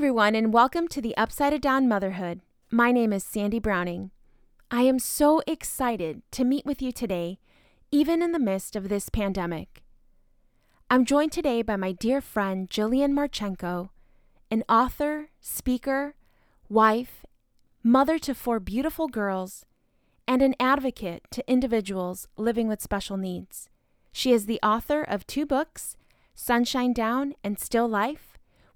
everyone, and welcome to the Upside Down Motherhood. My name is Sandy Browning. I am so excited to meet with you today, even in the midst of this pandemic. I'm joined today by my dear friend Gillian Marchenko, an author, speaker, wife, mother to four beautiful girls, and an advocate to individuals living with special needs. She is the author of two books, Sun Shine Down and Still Life,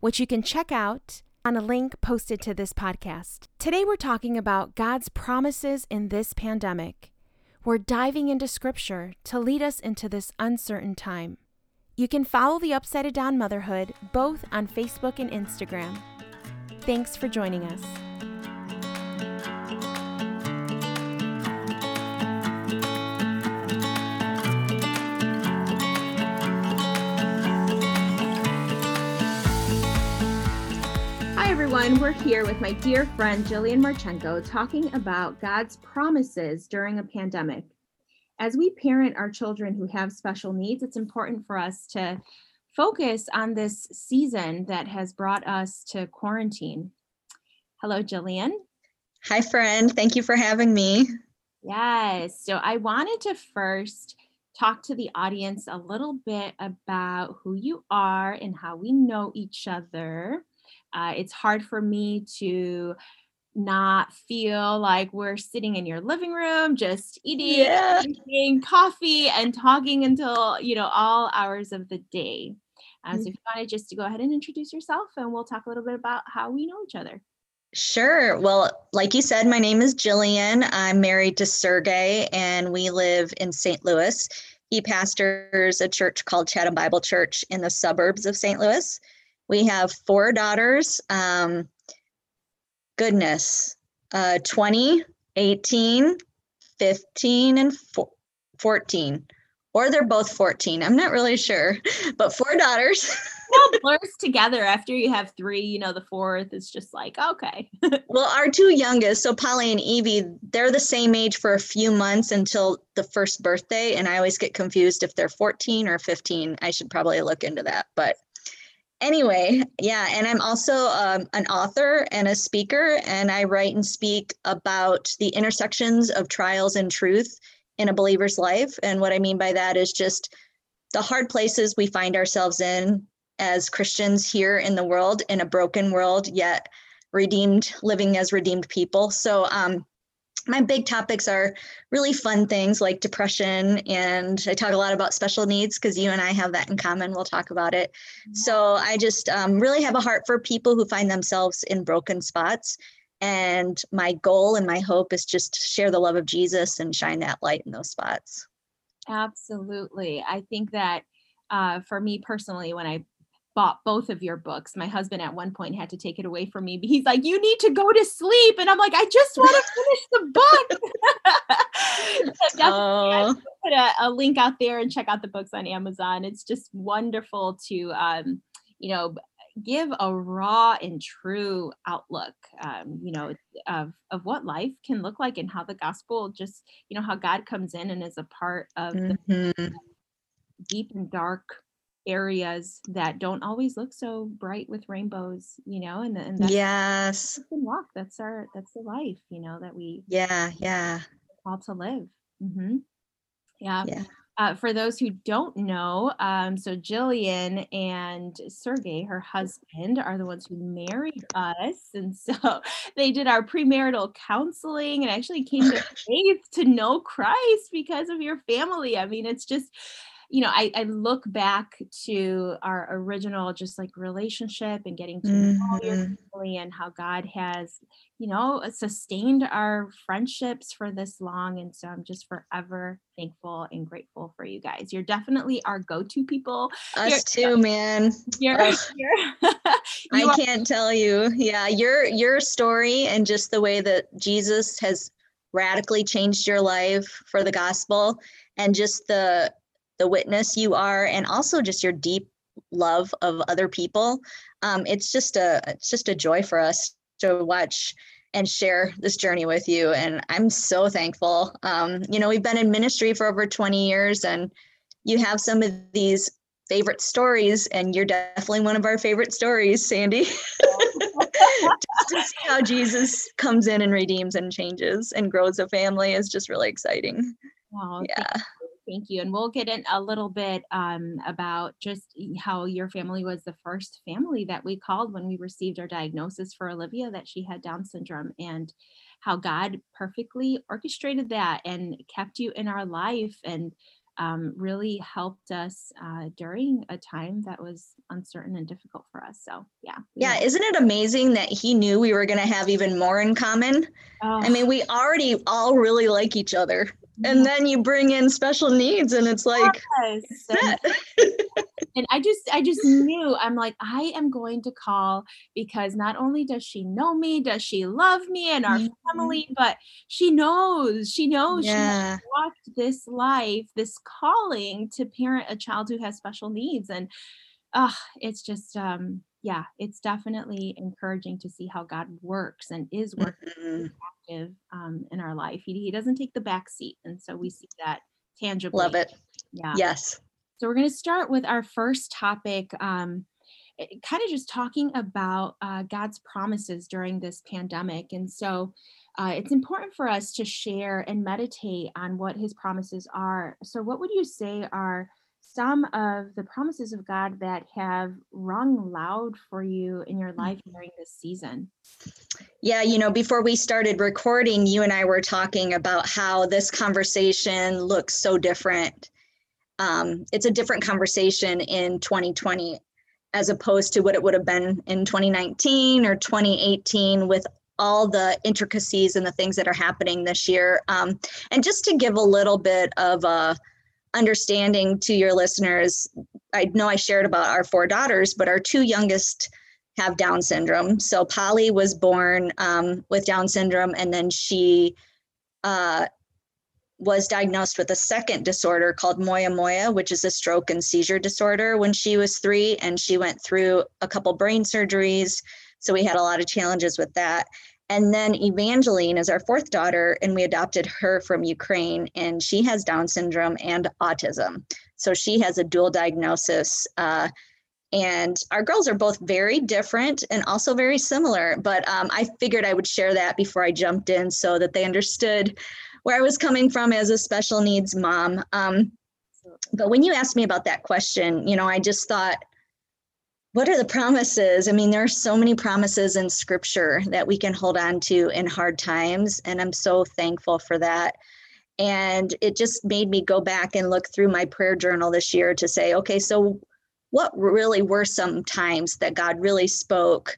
which you can check out on a link posted to this podcast. Today, we're talking about God's promises in this pandemic. We're diving into scripture to lead us into this uncertain time. You can follow the Upside Down Motherhood both on Facebook and Instagram. Thanks for joining us. Everyone. We're here with my dear friend Gillian Marchenko talking about God's promises during a pandemic. As we parent our children who have special needs, it's important for us to focus on this season that has brought us to quarantine. Hello, Gillian. Hi, friend. Thank you for having me. Yes. So I wanted to first talk to the audience a little bit about who you are and how we know each other. Uh, it's hard for me to not feel like we're sitting in your living room just eating Yeah. drinking coffee and talking until you know all hours of the day um, so if you wanted just to go ahead and introduce yourself and we'll talk a little bit about how we know each other Sure. Well, like you said, my name is Gillian. I'm married to Sergey, and we live in St. Louis. He pastors a church called Chatham Bible Church in the suburbs of St. Louis. We have four daughters. Um, goodness, uh, 20, 18, 15, and four, 14. Or they're both 14. I'm not really sure, but four daughters. all blurs together after you have three you know the fourth is just like okay Well, our two youngest, so Polly and Evie, they're the same age for a few months until the first birthday. And I always get confused if they're 14 or 15. I should probably look into that. But anyway, yeah. And I'm also um, an author and a speaker, and I write and speak about the intersections of trials and truth in a believer's life. And what I mean by that is just the hard places we find ourselves in as Christians here in the world, in a broken world, yet redeemed living as redeemed people so um my big topics are really fun things like depression and i talk a lot about special needs because you and i have that in common. We'll talk about it. So i just um, really have a heart for people who find themselves in broken spots and my goal and my hope is just to share the love of jesus and shine that light in those spots. Absolutely. I think that uh, for me personally when i bought both of your books. My husband at one point had to take it away from me but he's like you need to go to sleep. And i'm like i just want to finish the book. So oh. put a, a link out there and check out the books on Amazon. It's just wonderful to, um, you know, give a raw and true outlook, um, you know, of of what life can look like and how the gospel just, you know, how God comes in and is a part of the mhm. deep and dark areas that don't always look so bright with rainbows, you know, and, and that's yes Christian walk. That's our that's the life, you know, that we yeah yeah called to live. mm-hmm. Yeah. yeah Uh, for those who don't know, um, so Gillian and Sergey, her husband, are the ones who married us. And so they did our premarital counseling and actually came to faith to know Christ because of your family. I mean, it's just, you know, I, I look back to our original just like relationship and getting to know your Mhm. family and how God has, you know, uh, sustained our friendships for this long. And so I'm just forever thankful and grateful for you guys. You're definitely our go-to people. You're- us too man You're, Ugh. you're I are- can't tell you. Yeah, your your story and just the way that Jesus has radically changed your life for the gospel and just the the witness you are and also just your deep love of other people. Um, it's just a it's just a joy for us to watch and share this journey with you. And I'm so thankful. Um, you know, we've been in ministry for over 20 years and you have some of these favorite stories and you're definitely one of our favorite stories sandy just to see how Jesus comes in and redeems and changes and grows a family is just really exciting. wow yeah. Thank you. And we'll get in a little bit um, about just how your family was the first family that we called when we received our diagnosis for Olivia that she had Down syndrome and how God perfectly orchestrated that and kept you in our life and um, really helped us uh, during a time that was uncertain and difficult for us. So, yeah. Yeah. Isn't it amazing that he knew we were going to have even more in common? Oh. I mean, we already all really like each other and then you bring in special needs and it's like yes. and i just i just knew i'm like i am going to call because not only does she know me does she love me and our mm-hmm. family but she knows she knows yeah. she walked this life this calling to parent a child who has special needs and uh, it's just um yeah, it's definitely encouraging to see how God works and is working mm-hmm. Active um, in our life. He, he doesn't take the back seat. And so we see that tangibly. Love it. Yeah. Yes. So we're going to start with our first topic. Um, eh, kind of just talking about uh, God's promises during this pandemic. And so uh, it's important for us to share and meditate on what his promises are. So, what would you say are some of the promises of God that have rung loud for you in your life mm-hmm. during this season? Yeah, you know, before we started recording, you and I were talking about how this conversation looks so different. Um, it's a different conversation in 2020 as opposed to what it would have been in 2019 or 2018 with all the intricacies and the things that are happening this year. Um, and just to give a little bit of a understanding to your listeners, I know I shared about our four daughters, but our two youngest have Down syndrome. So Polly was born um, with Down syndrome, and then she uh, was diagnosed with a second disorder called Moya Moya, which is a stroke and seizure disorder when she was three, and she went through a couple brain surgeries. So we had a lot of challenges with that. And then Evangeline is our fourth daughter, and we adopted her from Ukraine, and she has Down syndrome and autism. So she has a dual diagnosis. Uh, and our girls are both very different and also very similar. But um, I figured I would share that before I jumped in so that they understood where I was coming from as a special needs mom. Um, but when you asked me about that question, you know, I just thought, what are the promises? I mean, there are so many promises in scripture that we can hold on to in hard times. And I'm so thankful for that. And it just made me go back and look through my prayer journal this year to say, okay, so what really were some times that God really spoke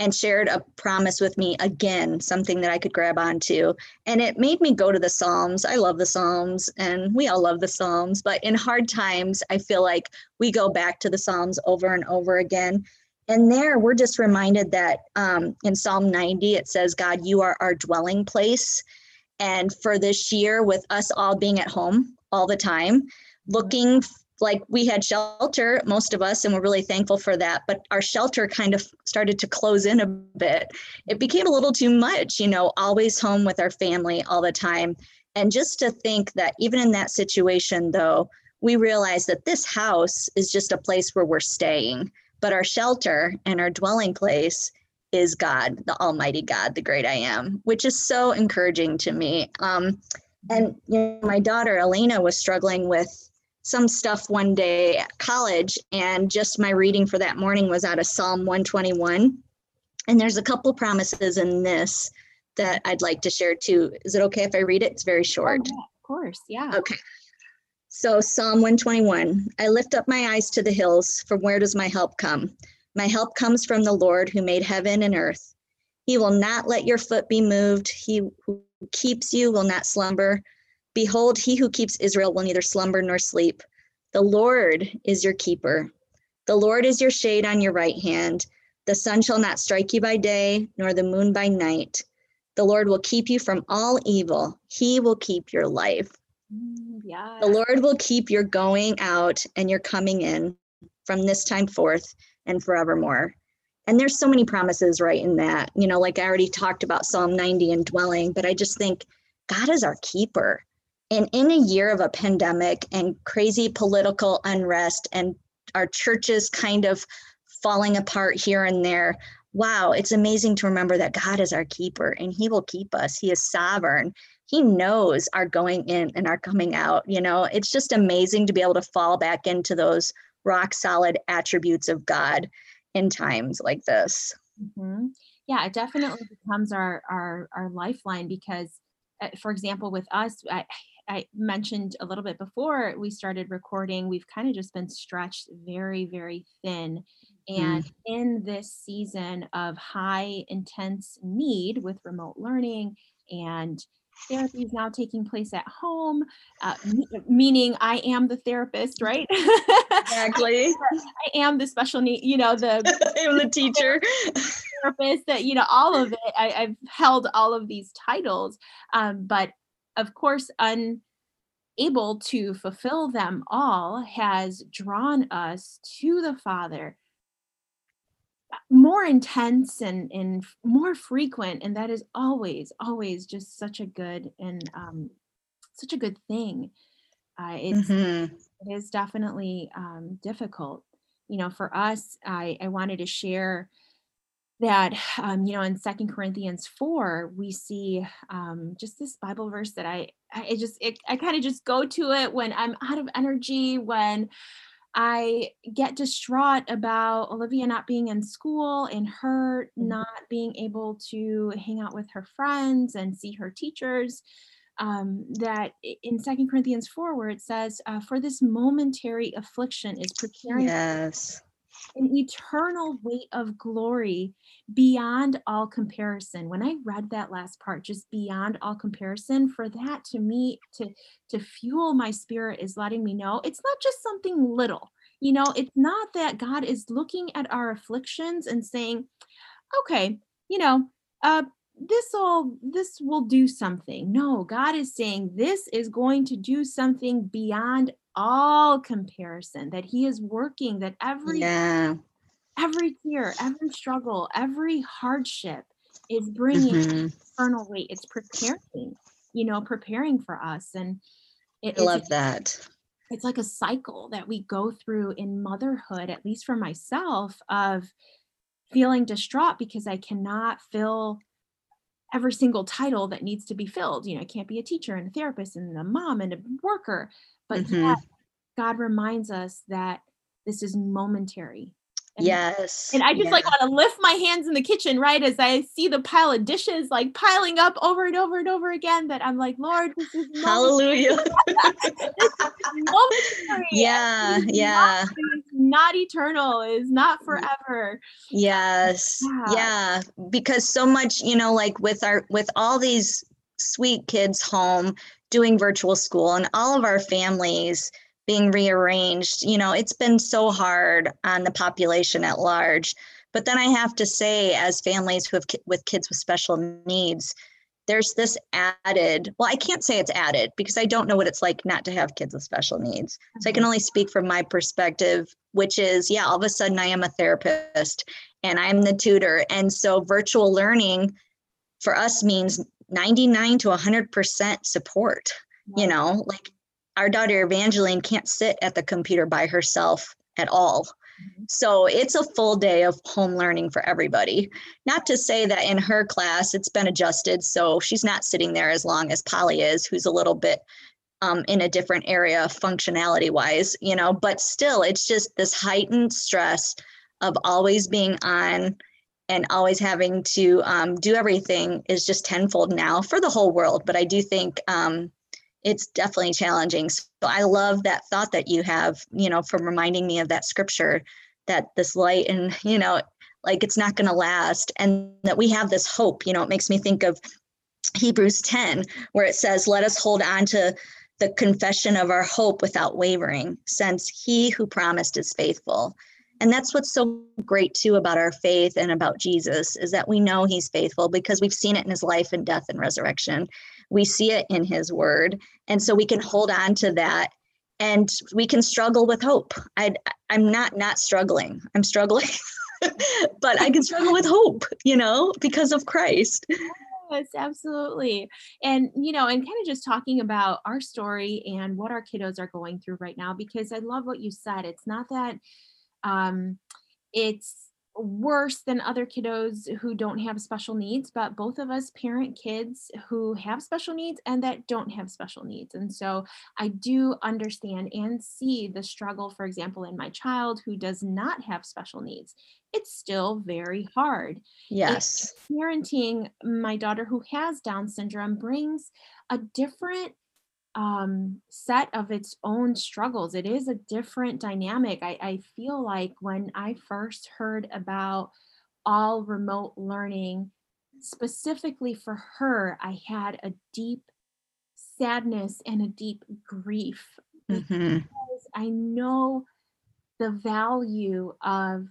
and shared a promise with me again, something that I could grab onto. And it made me go to the Psalms. I love the Psalms and we all love the Psalms, but in hard times, I feel like we go back to the Psalms over and over again. And there we're just reminded that um, in Psalm 90, it says, God, you are our dwelling place. And for this year, with us all being at home all the time, looking like we had shelter most of us and we're really thankful for that but our shelter kind of started to close in a bit. It became a little too much you know always home with our family all the time. And just to think that even in that situation though we realize that this house is just a place where we're staying but our shelter and our dwelling place is god the almighty god the great i am which is so encouraging to me. Um, and you know my daughter elena was struggling with some stuff one day at college, and just my reading for that morning was out of Psalm 121. And there's a couple promises in this that I'd like to share too. Is it okay if I read it? It's very short. Oh, of course, yeah. Okay. So, Psalm 121 I lift up my eyes to the hills. From where does my help come? My help comes from the Lord who made heaven and earth. He will not let your foot be moved. He who keeps you will not slumber. Behold, he who keeps Israel will neither slumber nor sleep. The Lord is your keeper. The Lord is your shade on your right hand. The sun shall not strike you by day, nor the moon by night. The Lord will keep you from all evil. He will keep your life. Mm, yeah. The Lord will keep your going out and your coming in from this time forth and forevermore. And there's so many promises right in that. You know, like I already talked about Psalm 90 and dwelling, but I just think God is our keeper. And in a year of a pandemic and crazy political unrest and our churches kind of falling apart here and there wow it's amazing to remember that god is our keeper and he will keep us. He is sovereign. He knows our going in and our coming out you know? It's just amazing to be able to fall back into those rock solid attributes of god in times like this. Mm-hmm. yeah it definitely becomes our our our lifeline because uh, for example with us I, I mentioned a little bit before we started recording we've kind of just been stretched very very thin and mm. in this season of high intense need with remote learning and therapy is now taking place at home, uh, meaning I am the therapist, right? Exactly. I am the special need, you know, the I'm the teacher, therapist, that, you know, all of it. I, have held all of these titles, um, but of course, unable to fulfill them all has drawn us to the Father. More intense and and more frequent and that is always always just such a good and um such a good thing. Uh, it's mm-hmm. it is definitely um difficult. You know for us i i wanted to share that um, you know in second corinthians 4 we see um, just this bible verse that i i just it, i kind of just go to it when i'm out of energy when I get distraught about Olivia not being in school and her mm-hmm. not being able to hang out with her friends and see her teachers. Um, that in Second Corinthians 4, where it says, uh, For this momentary affliction is preparing yes. An eternal weight of glory beyond all comparison. When I read that last part, just beyond all comparison, for that to me to to fuel my spirit is letting me know it's not just something little. You know, it's not that God is looking at our afflictions and saying, okay, you know, uh this will this will do something. No, God is saying this is going to do something beyond all comparison that he is working that every yeah every tear, every struggle, every hardship is bringing mm-hmm. eternal weight. It's preparing, you know, preparing for us. And it, I love that. It's like a cycle that we go through in motherhood, at least for myself, of feeling distraught because I cannot fill every single title that needs to be filled. You know, I can't be a teacher and a therapist and a mom and a worker. But mm-hmm. God reminds us that this is momentary and, yes. And I just yeah. like want to lift my hands in the kitchen, right? As I see the pile of dishes like piling up over and over and over again, that I'm like, Lord, this is hallelujah. this is yeah, yeah. Not, eternal, is not mm. forever. Yes. Yeah. yeah. Because so much, you know, like with our with all these sweet kids home doing virtual school and all of our families being rearranged. You know, it's been so hard on the population at large. But then I have to say, as families who have with kids with special needs, there's this added, well, I can't say it's added because I don't know what it's like not to have kids with special needs. So I can mm-hmm. only speak from my perspective, which is, yeah, all of a sudden I am a therapist and I'm the tutor. And so virtual learning for us means 99 to 100% support. You know, like our daughter Evangeline can't sit at the computer by herself at all. Mm-hmm. So it's a full day of home learning for everybody. Not to say that in her class it's been adjusted, so she's not sitting there as long as Polly is, who's a little bit um, in a different area functionality wise, you know, but still it's just this heightened stress of always being on and always having to um, do everything is just tenfold now for the whole world. But I do think um, it's definitely challenging. So I love that thought that you have, you know, from reminding me of that scripture that this light and, you know, like it's not going to last and that we have this hope. You know, it makes me think of Hebrews 10, where it says, Let us hold on to the confession of our hope without wavering, since he who promised is faithful. And that's what's so great too about our faith and about Jesus is that we know he's faithful because we've seen it in his life and death and resurrection we see it in his word. And so we can hold on to that and we can struggle with hope. I i'm not not struggling. I'm struggling but i can struggle with hope you know because of christ. Yes absolutely. And you know and kind of just talking about our story and what our kiddos are going through right now because i love what you said. It's not that um it's worse than other kiddos who don't have special needs, but both of us parent kids who have special needs and that don't have special needs. And so I do understand and see the struggle, for example, in my child who does not have special needs. It's still very hard. Yes. And parenting my daughter who has Down syndrome brings a different um, set of its own struggles. It is a different dynamic. I, I feel like when I first heard about all remote learning, specifically for her, I had a deep sadness and a deep grief Mm-hmm. because I know the value of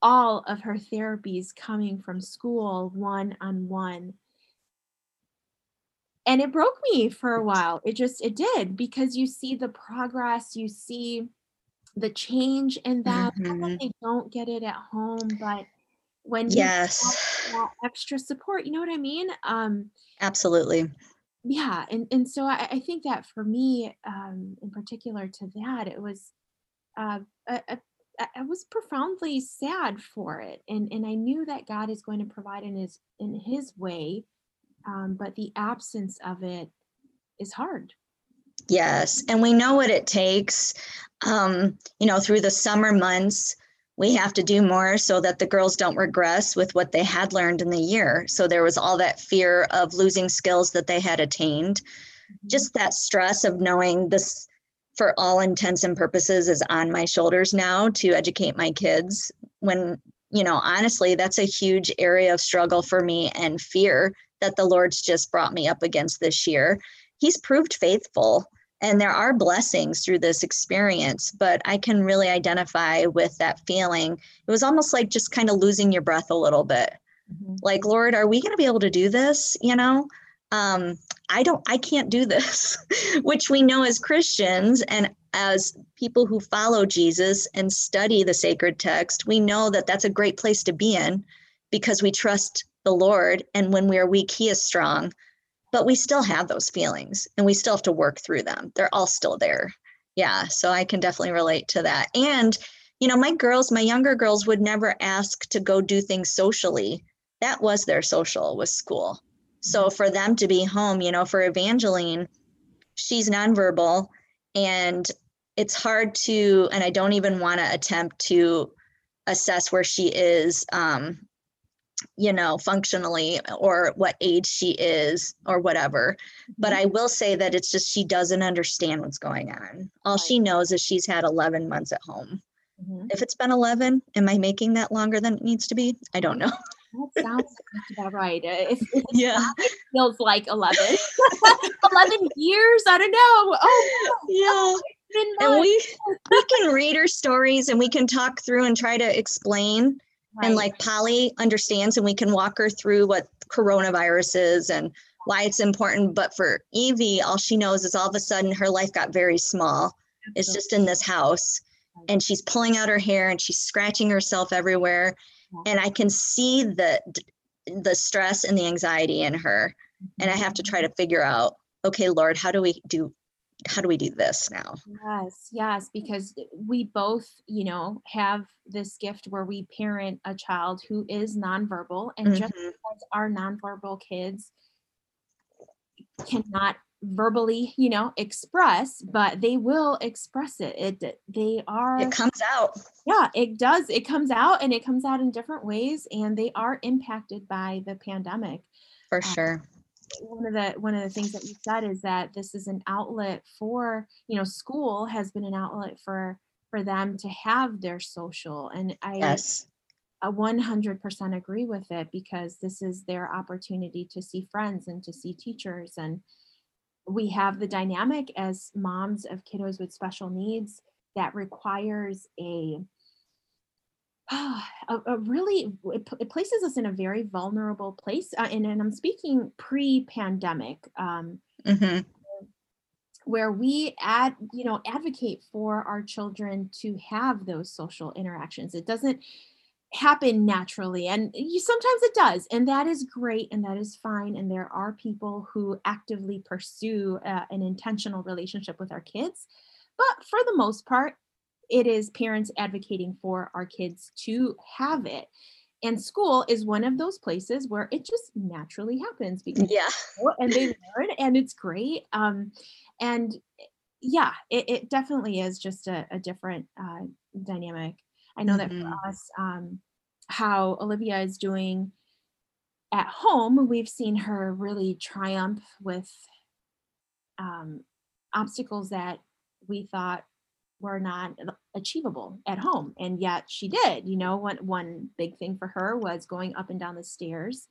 all of her therapies coming from school one on one and it broke me for a while it just it did because you see the progress you see the change in that Mhm. they don't get it at home but when you have Yes, that extra support you know what i mean um absolutely. yeah and and so i, I think that for me um in particular to that it was uh a, a, I I was profoundly sad for it, and and I knew that God is going to provide in His in His way, um, but the absence of it is hard. Yes, and we know what it takes. Um, you know, through the summer months, we have to do more so that the girls don't regress with what they had learned in the year. So there was all that fear of losing skills that they had attained. Just that stress of knowing this, for all intents and purposes, is on my shoulders now to educate my kids. When, you know, honestly, that's a huge area of struggle for me and fear that the Lord's just brought me up against this year. He's proved faithful and there are blessings through this experience but i can really identify with that feeling it was almost like just kind of losing your breath a little bit Mhm. like lord are we going to be able to do this you know um i don't i can't do this which we know as christians and as people who follow jesus and study the sacred text we know that that's a great place to be in because we trust the lord and when we are weak he is strong. But we still have those feelings and we still have to work through them. They're all still there. Yeah so i can definitely relate to that. And you know my girls my younger girls would never ask to go do things socially. That was their social was school. So for them to be home you know for evangeline she's nonverbal and it's hard to and i don't even want to attempt to assess where she is um, you know functionally or what age she is or whatever. But i will say that it's just she doesn't understand what's going on. All she knows is she's had 11 months at home. Mhm. if it's been 11 am i making that longer than it needs to be? I don't know. That sounds about right. If, if it yeah. feels like 11. 11 years? I don't know. Oh, yeah. and we we can read her stories and we can talk through and try to explain and like polly understands and we can walk her through what coronavirus is and why it's important but for evie all she knows is all of a sudden her life got very small. It's just in this house and she's pulling out her hair and she's scratching herself everywhere. Yeah. and i can see the the stress and the anxiety in her. And i have to mm-hmm. try to figure out okay lord how do we do how do we do this now Yes, yes, because we both, you know, have this gift where we parent a child who is nonverbal, and just Mhm. because our nonverbal kids cannot verbally, you know, express, but they will express it. It they are it comes out yeah, it does. It comes out and it comes out in different ways and they are impacted by the pandemic. for Uh, sure one of the one of the things that you said is that this is an outlet for you know school has been an outlet for for them to have their social and i yes. a 100% agree with it because this is their opportunity to see friends and to see teachers and we have the dynamic as moms of kiddos with special needs that requires a a, a really it, it places us in a very vulnerable place uh, and, and i'm speaking pre-pandemic um, hmm where we ad you know advocate for our children to have those social interactions. It doesn't happen naturally and you sometimes it does and that is great and that is fine and there are people who actively pursue uh, an intentional relationship with our kids but for the most part it is parents advocating for our kids to have it. And school is one of those places where it just naturally happens because Yeah. and they learn and it's great. Um, and yeah, it, it definitely is just a, a different uh, dynamic. I know that Mhm. for us, um, how Olivia is doing at home, we've seen her really triumph with um, obstacles that we thought were not achievable at home and yet she did you know one one big thing for her was going up and down the stairs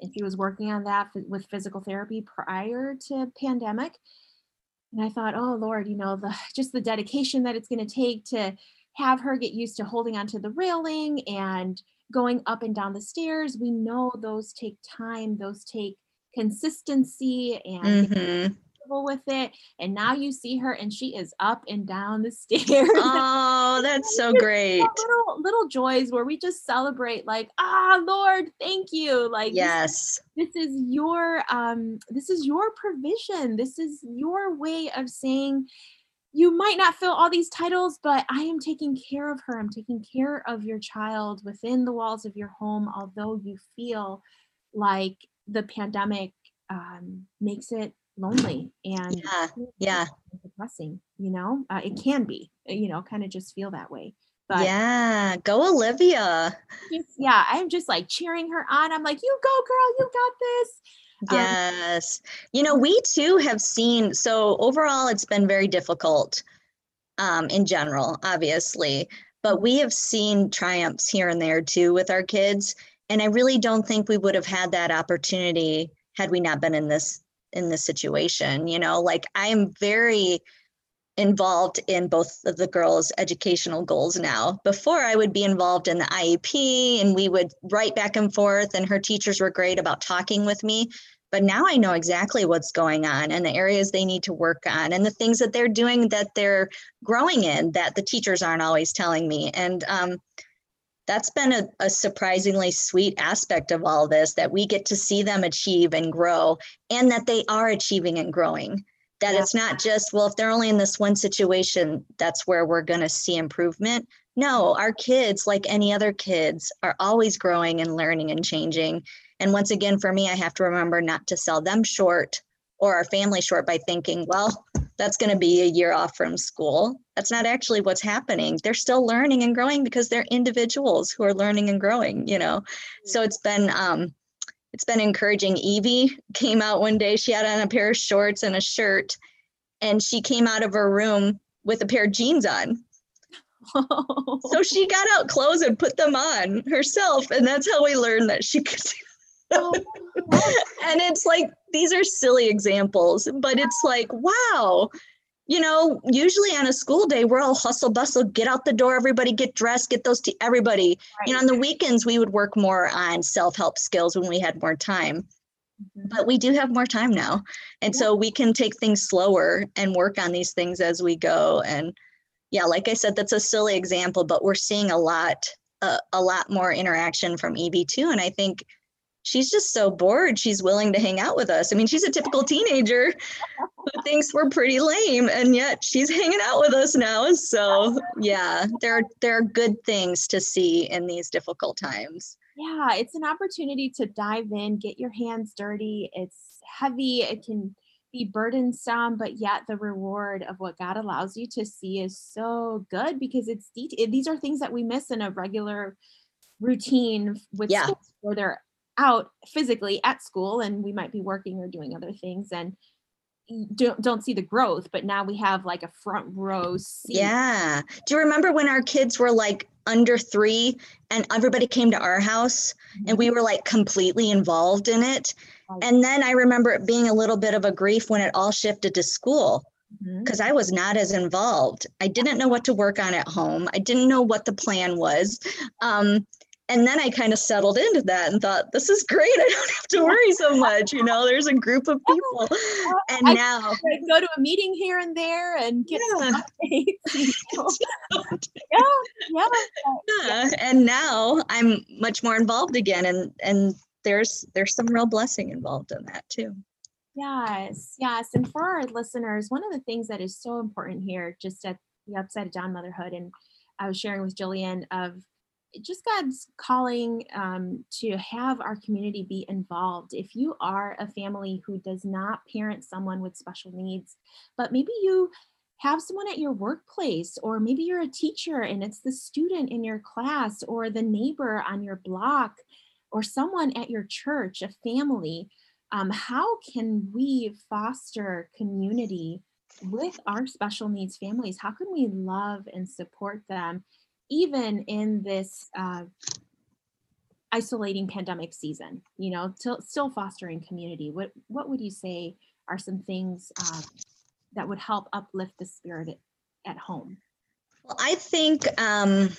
and she was working on that with physical therapy prior to pandemic and i thought oh lord you know the just the dedication that it's going to take to have her get used to holding onto the railing and going up and down the stairs we know those take time those take consistency and Mhm. Comfortable with it and now you see her and she is up and down the stairs Oh, that's so great. little little joys where we just celebrate like ah lord thank you like this- Yes. this, is your um this is your provision this is your way of saying you might not fill all these titles but i am taking care of her i'm taking care of your child within the walls of your home although you feel like the pandemic um, makes it lonely and Yeah. Yeah. depressing you know uh, it can be uh, you know kind of just feel that way but Yeah. Go, Olivia. yeah i'm just like cheering her on i'm like you go girl you got this Um, Yes. You know, we too have seen, so overall, it's been very difficult um, in general, obviously, but we have seen triumphs here and there too with our kids. And I really don't think we would have had that opportunity had we not been in this in this situation. You know, like I'm very involved in both of the girls' educational goals now. Before I would be involved in the IEP and we would write back and forth, and her teachers were great about talking with me. But now I know exactly what's going on and the areas they need to work on and the things that they're doing that they're growing in that the teachers aren't always telling me. And um, that's been a, a surprisingly sweet aspect of all this that we get to see them achieve and grow and that they are achieving and growing. That Yeah. it's not just well if they're only in this one situation that's where we're going to see improvement. No our kids like any other kids are always growing and learning and changing. And once again for me i have to remember not to sell them short or our family short by thinking well that's going to be a year off from school that's not actually what's happening they're still learning and growing because they're individuals who are learning and growing you know so it's been um it's been encouraging. Evie came out one day. She had on a pair of shorts and a shirt, and she came out of her room with a pair of jeans on. So she got out clothes and put them on herself, and that's how we learned that she could. And it's like these are silly examples, but it's like wow. You know, usually on a school day, we're all hustle bustle, get out the door, everybody get dressed, get those, to everybody. You know, on the weekends, we would work more on self help skills when we had more time Mhm. but we do have more time now and so we can take things slower and work on these things as we go and yeah like i said that's a silly example but we're seeing a lot uh, a lot more interaction from Evie too. and i think she's just so bored she's willing to hang out with us. I mean she's a typical teenager who thinks we're pretty lame and yet she's hanging out with us now. So yeah there are there are good things to see in these difficult times. Yeah it's an opportunity to dive in get your hands dirty. It's heavy it can be burdensome but yet the reward of what god allows you to see is so good because it's det- these are things that we miss in a regular routine with Yeah. where they're out physically at school and we might be working or doing other things and don't, don't see the growth but now we have like a front row seat Yeah. Do you remember when our kids were like under three and everybody came to our house and we were like completely involved in it? And then I remember it being a little bit of a grief when it all shifted to school because I was not as involved. I didn't know what to work on at home, I didn't know what the plan was. Um, and then I kind of settled into that and thought, this is great. I don't have to worry so much. You know, there's a group of oh, people. And I- now, Like, go to a meeting here and there and get some updates. yeah, yeah. yeah and now i'm much more involved again and and there's there's some real blessing involved in that too Yes, yes. And for our listeners, one of the things that is so important here, just at the upside down motherhood and i was sharing with gillian of just god's calling um, to have our community be involved if you are a family who does not parent someone with special needs but maybe you have someone at your workplace or maybe you're a teacher and it's the student in your class or the neighbor on your block or someone at your church a family um, how can we foster community with our special needs families? How can we love and support them even in this uh, isolating pandemic season? You know, till, still fostering community. What what would you say are some things uh, that would help uplift the spirit at, at home? Well, I think um,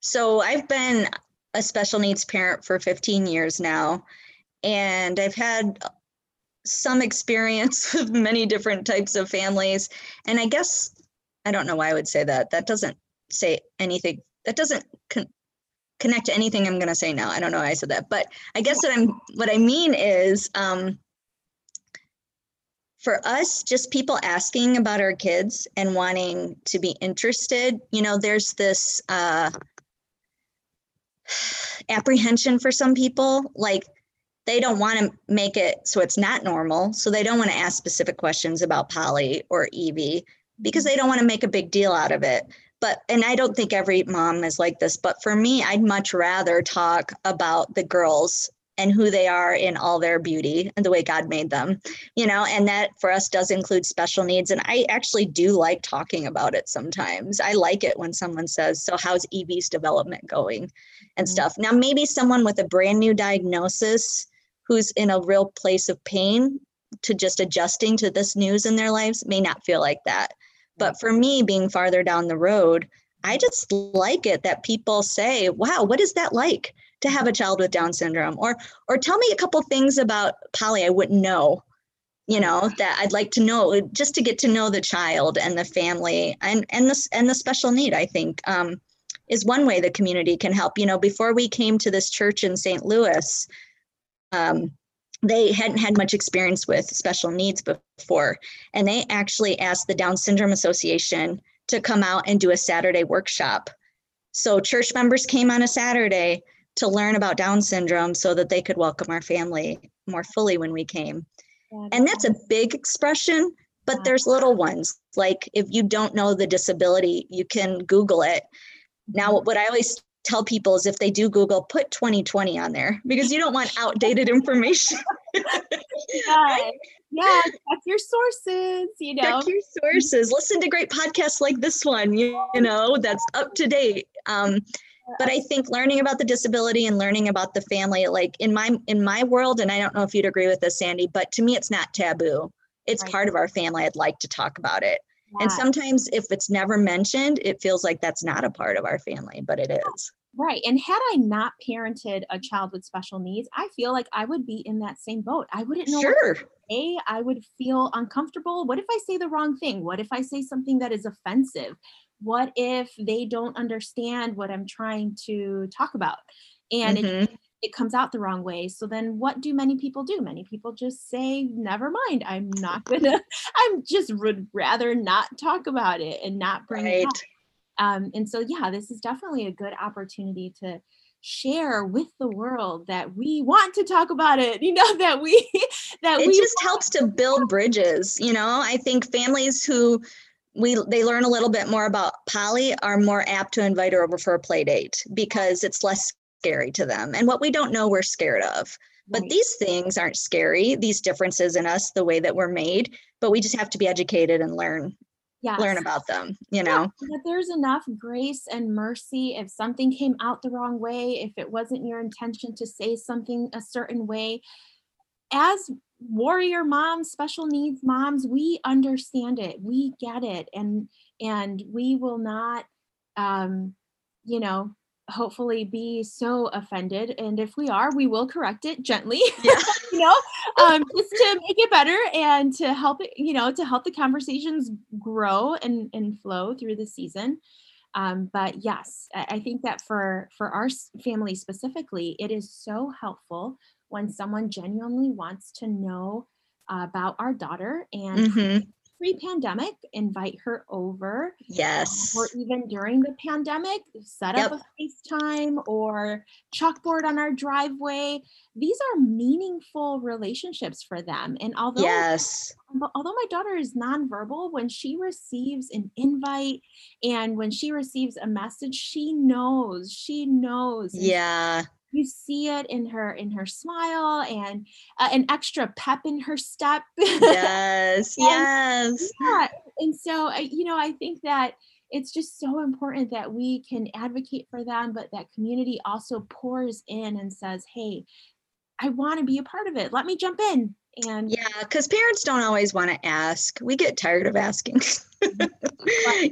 so. I've been a special needs parent for 15 years now and I've had some experience with many different types of families. And I guess I don't know why I would say that. That doesn't say anything. That doesn't con- connect to anything I'm going to say now. I don't know why I said that, but I guess what I'm what I mean is um, for us, just people asking about our kids and wanting to be interested. You know, there's this uh, apprehension for some people, like they don't want to make it so it's not normal. So they don't want to ask specific questions about Polly or Evie because they don't want to make a big deal out of it. But, and I don't think every mom is like this, but for me, I'd much rather talk about the girls and who they are in all their beauty and the way God made them, you know, and that for us does include special needs. And I actually do like talking about it sometimes. I like it when someone says, So, how's Evie's development going and mm-hmm. stuff? Now, maybe someone with a brand new diagnosis who's in a real place of pain to just adjusting to this news in their lives may not feel like that. But for me, being farther down the road, I just like it that people say, wow, what is that like to have a child with Down syndrome? Or or tell me a couple things about Polly I wouldn't know, you know, that I'd like to know just to get to know the child and the family and and the and the special need, I think. Um, is one way the community can help. You know, before we came to this church in St. Louis, um, they hadn't had much experience with special needs before. And they actually asked the Down Syndrome Association to come out and do a Saturday workshop. So church members came on a Saturday to learn about Down syndrome so that they could welcome our family more fully when we came. And that's a big expression, but there's little ones. Like if you don't know the disability, you can Google it. Now, mm-hmm. what I always tell people is if they do Google, put 2020 on there because you don't want outdated information. yeah. yeah, check your sources, you know. Check your sources. Listen to great podcasts like this one, you, you know, that's up to date. Um, but I think learning about the disability and learning about the family, like in my in my world, and I don't know if you'd agree with this, Sandy, but to me it's not taboo. It's right. part of our family. I'd like to talk about it. And sometimes if it's never mentioned, it feels like that's not a part of our family, but it is. Right. And had I not parented a child with special needs, I feel like I would be in that same boat. I wouldn't know. Sure. A, I would feel uncomfortable. What if I say the wrong thing? What if I say something that is offensive? What if they don't understand what I'm trying to talk about? And mm-hmm. it, it comes out the wrong way. So then what do many people do? Many people just say, never mind, I'm not gonna, I'm just would rather not talk about it and not bring right. it up. Um, and so, yeah, this is definitely a good opportunity to share with the world that we want to talk about it you know that we that we it we just helps to build bridges you know i think families who we they learn a little bit more about Polly are more apt to invite her over for a play date because it's less scary to them. And what we don't know, we're scared of. But these things aren't scary, these differences in us, the way that we're made, but we just have to be educated and learn. Yes. learn about them you know yeah, there's enough grace and mercy if something came out the wrong way if it wasn't your intention to say something a certain way as warrior moms special needs moms we understand it we get it and and we will not um you know hopefully be so offended and if we are we will correct it gently yeah. you know um, just to make it better and to help it you know to help the conversations grow and, and flow through the season um, but yes I, think that for for our family specifically it is so helpful when someone genuinely wants to know about our daughter and mm-hmm pre-pandemic, invite her over. Yes. Um, or even during the pandemic, set up Yep. a FaceTime or chalkboard on our driveway. These are meaningful relationships for them. And although Yes. although my daughter is nonverbal, when she receives an invite and when she receives a message, she knows. She knows. Yeah. You see it in her in her smile and uh, an extra pep in her step. Yes. yes. yeah. And so you know, I think that it's just so important that we can advocate for them, but that community also pours in and says, "Hey, I want to be a part of it. Let me jump in." And Yeah, because parents don't always want to ask. We get tired of asking.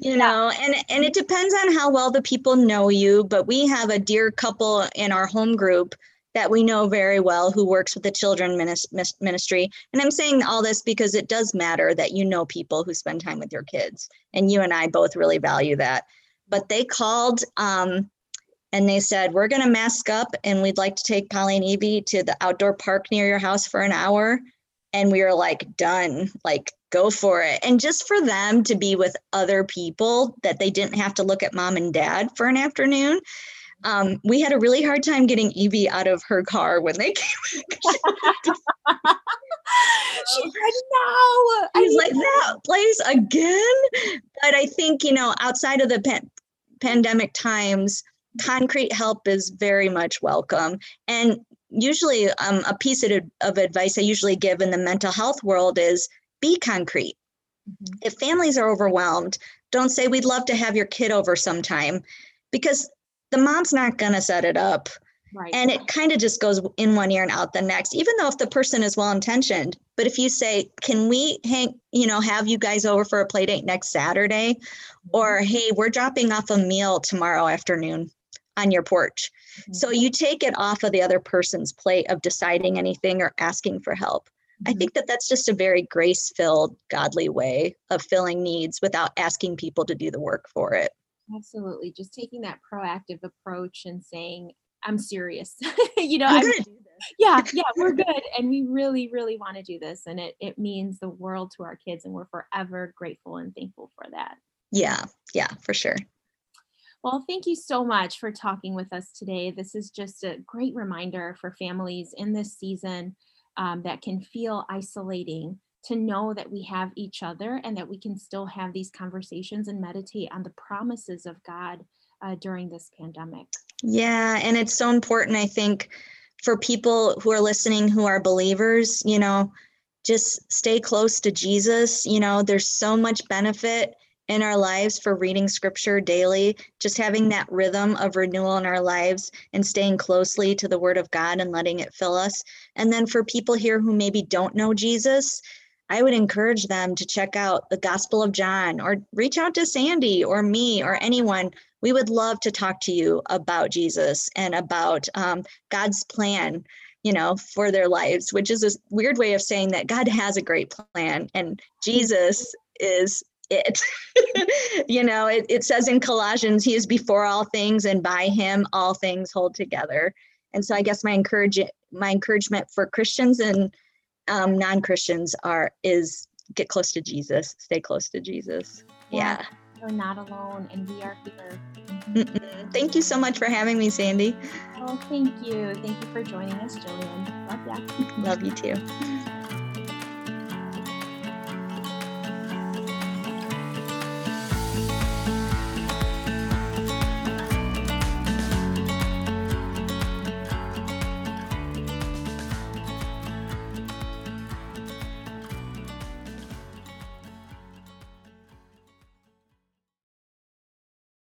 you know, and and it depends on how well the people know you, but we have a dear couple in our home group that we know very well who works with the children ministry. And I'm saying all this because it does matter that you know people who spend time with your kids. And you and I both really value that. But they called um, and they said, We're going to mask up and we'd like to take Polly and Evie to the outdoor park near your house for an hour. And we were like, Done, like, go for it. And just for them to be with other people that they didn't have to look at mom and dad for an afternoon. Um, we had a really hard time getting Evie out of her car when they came. she said, "No." I need like that place again. But I think you know, outside of the pan- pandemic times, concrete help is very much welcome. And usually, um, a piece of, of advice I usually give in the mental health world is be concrete. Mhm. If families are overwhelmed, don't say we'd love to have your kid over sometime, because the mom's not going to set it up Right. and it kind of just goes in one ear and out the next even though if the person is well intentioned but if you say can we hang you know have you guys over for a play date next saturday or hey we're dropping off a meal tomorrow afternoon on your porch so you take it off of the other person's plate of deciding anything or asking for help i Mhm. think that that's just a very grace filled godly way of filling needs without asking people to do the work for it Absolutely. Just taking that proactive approach and saying, I'm serious. you know, I'm I'm, gonna do this. yeah, yeah, we're good. And we really, really want to do this. And it, it means the world to our kids. And we're forever grateful and thankful for that. yeah yeah for sure Well, thank you so much for talking with us today. This is just a great reminder for families in this season um, that can feel isolating to know that we have each other and that we can still have these conversations and meditate on the promises of God uh, during this pandemic. Yeah, and it's so important, I think, for people who are listening who are believers, you know, just stay close to Jesus. You know, there's so much benefit in our lives for reading scripture daily, just having that rhythm of renewal in our lives and staying closely to the word of God and letting it fill us. And then for people here who maybe don't know Jesus, I would encourage them to check out the Gospel of John or reach out to Sandy or me or anyone we would love to talk to you about Jesus and about um, God's plan, you know, for their lives, which is a weird way of saying that God has a great plan and Jesus is it. you know, it, it says in Colossians, He is before all things, and by Him all things hold together. And so, I guess my encourage my encouragement for Christians and um, non Christians are is get close to Jesus, stay close to Jesus. Yeah. You're not alone, and we are here. Mm-mm. Thank you so much for having me, Sandy. Oh, thank you. Thank you for joining us, Gillian. Love you. Love you too.